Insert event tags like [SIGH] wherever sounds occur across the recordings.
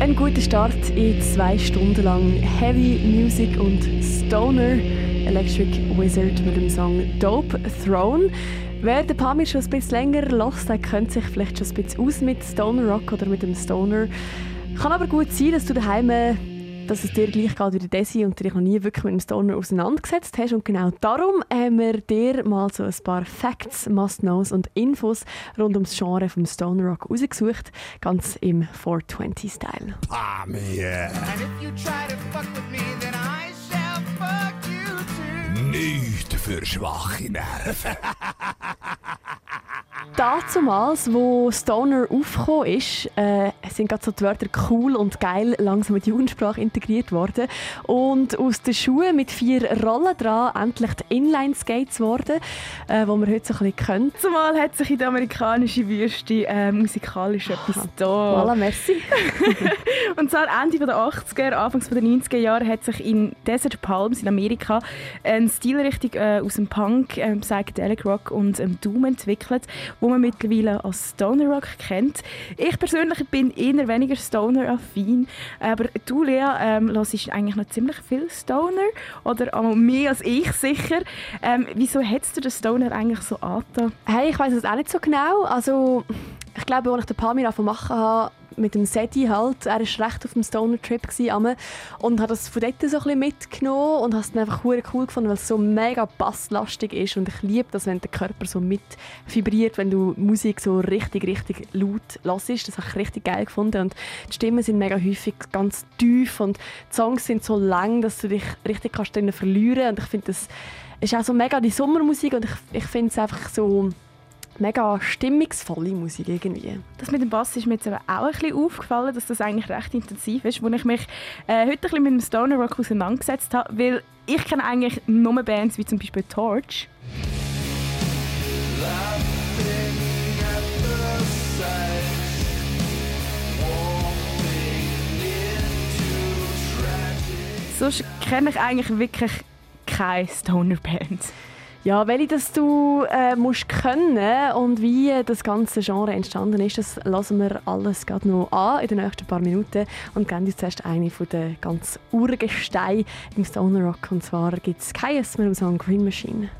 Ein guter Start in zwei Stunden lang Heavy Music und Stoner. Electric Wizard mit dem Song Dope Throne. Wer den Pamir schon ein bisschen länger lässt, der kennt sich vielleicht schon ein bisschen aus mit Stoner Rock oder mit dem Stoner. Kann aber gut sein, dass du daheim dass es dir gleich geht wie der Desi und dich noch nie wirklich mit dem Stoner auseinandergesetzt hast. Und genau darum haben wir dir mal so ein paar Facts, Must-Knows und Infos rund ums Genre vom Stoner Rock rausgesucht, ganz im 420-Style. Pamir! Nicht für schwache Nerven. Dazumals, wo Stoner aufgekommen ist, äh, sind gerade so die Wörter cool und geil langsam mit die Jugendsprache integriert worden. Und aus den Schuhen mit vier Rollen dran endlich die Inline-Skates geworden, äh, wo wir heute so ein bisschen können. Zumal hat sich in der amerikanischen Wüste äh, musikalisch etwas da. Voilà, merci. [LAUGHS] und zwar Ende der 80er, Anfang der 90er Jahre hat sich in Desert Palms in Amerika eine Stilrichtung äh, aus dem Punk, äh, Psychedelic Rock und ähm, Doom entwickelt wo man mittlerweile als Stoner Rock kennt. Ich persönlich bin eher weniger Stoner-affin, aber du, Lea, ähm, hörst eigentlich noch ziemlich viel Stoner oder auch mehr als ich sicher. Ähm, wieso hättest du den Stoner eigentlich so angetan? Hey, ich weiß es auch nicht so genau. Also, ich glaube, als ich den Pamir machen habe, mit dem Seti halt. Er war recht auf dem Stoner-Trip und hat das von dort so ein bisschen mitgenommen und hat es einfach cool gefunden, weil es so mega basslastig ist und ich liebe das, wenn der Körper so mit vibriert, wenn du Musik so richtig, richtig laut hörst. Das habe ich richtig geil gefunden und die Stimmen sind mega häufig ganz tief und die Songs sind so lang, dass du dich richtig kannst verlieren und ich finde das ist auch so mega die Sommermusik und ich, ich finde es einfach so mega stimmungsvolle Musik irgendwie. Das mit dem Bass ist mir jetzt aber auch ein bisschen aufgefallen, dass das eigentlich recht intensiv ist, wo ich mich äh, heute ein bisschen mit dem Stoner Rock auseinandergesetzt habe, weil ich kenne eigentlich nur Bands wie zum Beispiel Torch. Sonst kenne ich eigentlich wirklich keine Stoner-Band. Ja, welche das du äh, musst können und wie das ganze Genre entstanden ist, das lassen wir alles gerade noch an in den nächsten paar Minuten und geben uns zuerst eine von den ganz Urgesteinen im Stoner Rock und zwar gibt es keines mehr im Song Green Machine.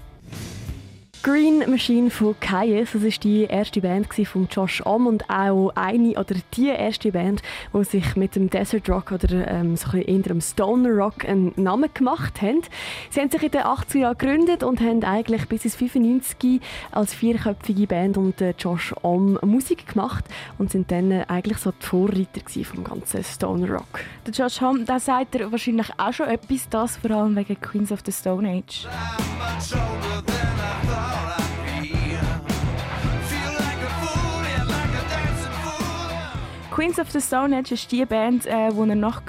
Green Machine von Kayes, das ist die erste Band von Josh Om und auch eine oder die erste Band, die sich mit dem Desert Rock oder ähm, so ein dem Stoner Rock einen Namen gemacht haben. Sie haben sich in den 80er Jahren gegründet und haben eigentlich bis ins 95 als vierköpfige Band und äh, Josh Om Musik gemacht und sind dann eigentlich so die Vorreiter vom ganzen Stoner Rock. Der Josh Om, da sagt er wahrscheinlich auch schon etwas, das vor allem wegen Queens of the Stone Age. Queens of the Stone Age ist die Band, äh, die er nach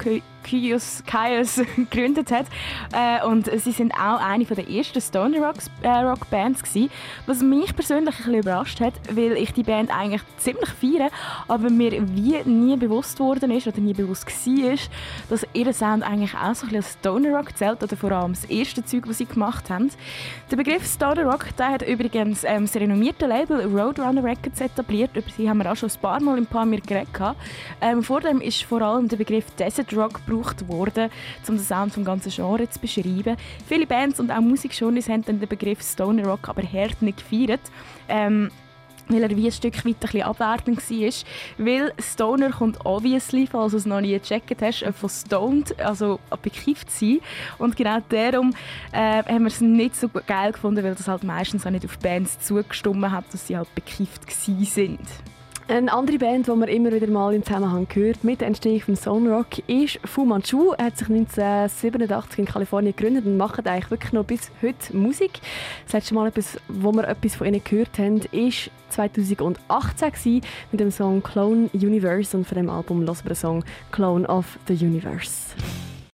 Kyos Kaios [LAUGHS] gegründet hat. Äh, und sie sind auch eine der ersten Stoner Rock, äh, Rock Bands gewesen, was mich persönlich ein bisschen überrascht hat, weil ich die Band eigentlich ziemlich feiere, aber mir wie nie bewusst worden ist oder nie bewusst war, dass ihr Sound eigentlich auch so ein bisschen Stoner Rock zählt oder vor allem das erste Zeug, was sie gemacht haben. Der Begriff Stoner Rock, der hat übrigens ähm, das renommierte Label Roadrunner Records etabliert. Über sie haben wir auch schon ein paar Mal im paar Mir geredet. Ähm, vor dem ist vor allem der Begriff Desert Rock worden, um den Sound des ganzen Genre zu beschreiben. Viele Bands und auch Musikjournalisten haben den Begriff Stoner Rock aber hart nicht gefeiert. Ähm, weil er wie ein Stück weit ein bisschen abwertend war. Weil Stoner kommt obviously, falls du es noch nie gecheckt hast, von stoned, also bekifft sein. Und genau darum äh, haben wir es nicht so geil gefunden, weil das halt meistens auch nicht auf Bands zugestimmt hat, dass sie halt bekifft sind. Eine andere Band, die man immer wieder mal im Zusammenhang hört mit der Entstehung von Soundrock, ist Fu Manchu. Er hat sich 1987 in Kalifornien gegründet und macht eigentlich wirklich noch bis heute Musik. Das letzte Mal, etwas, wo wir etwas von ihnen gehört haben, war 2018 mit dem Song Clone Universe und von dem Album hören wir den Song Clone of the Universe.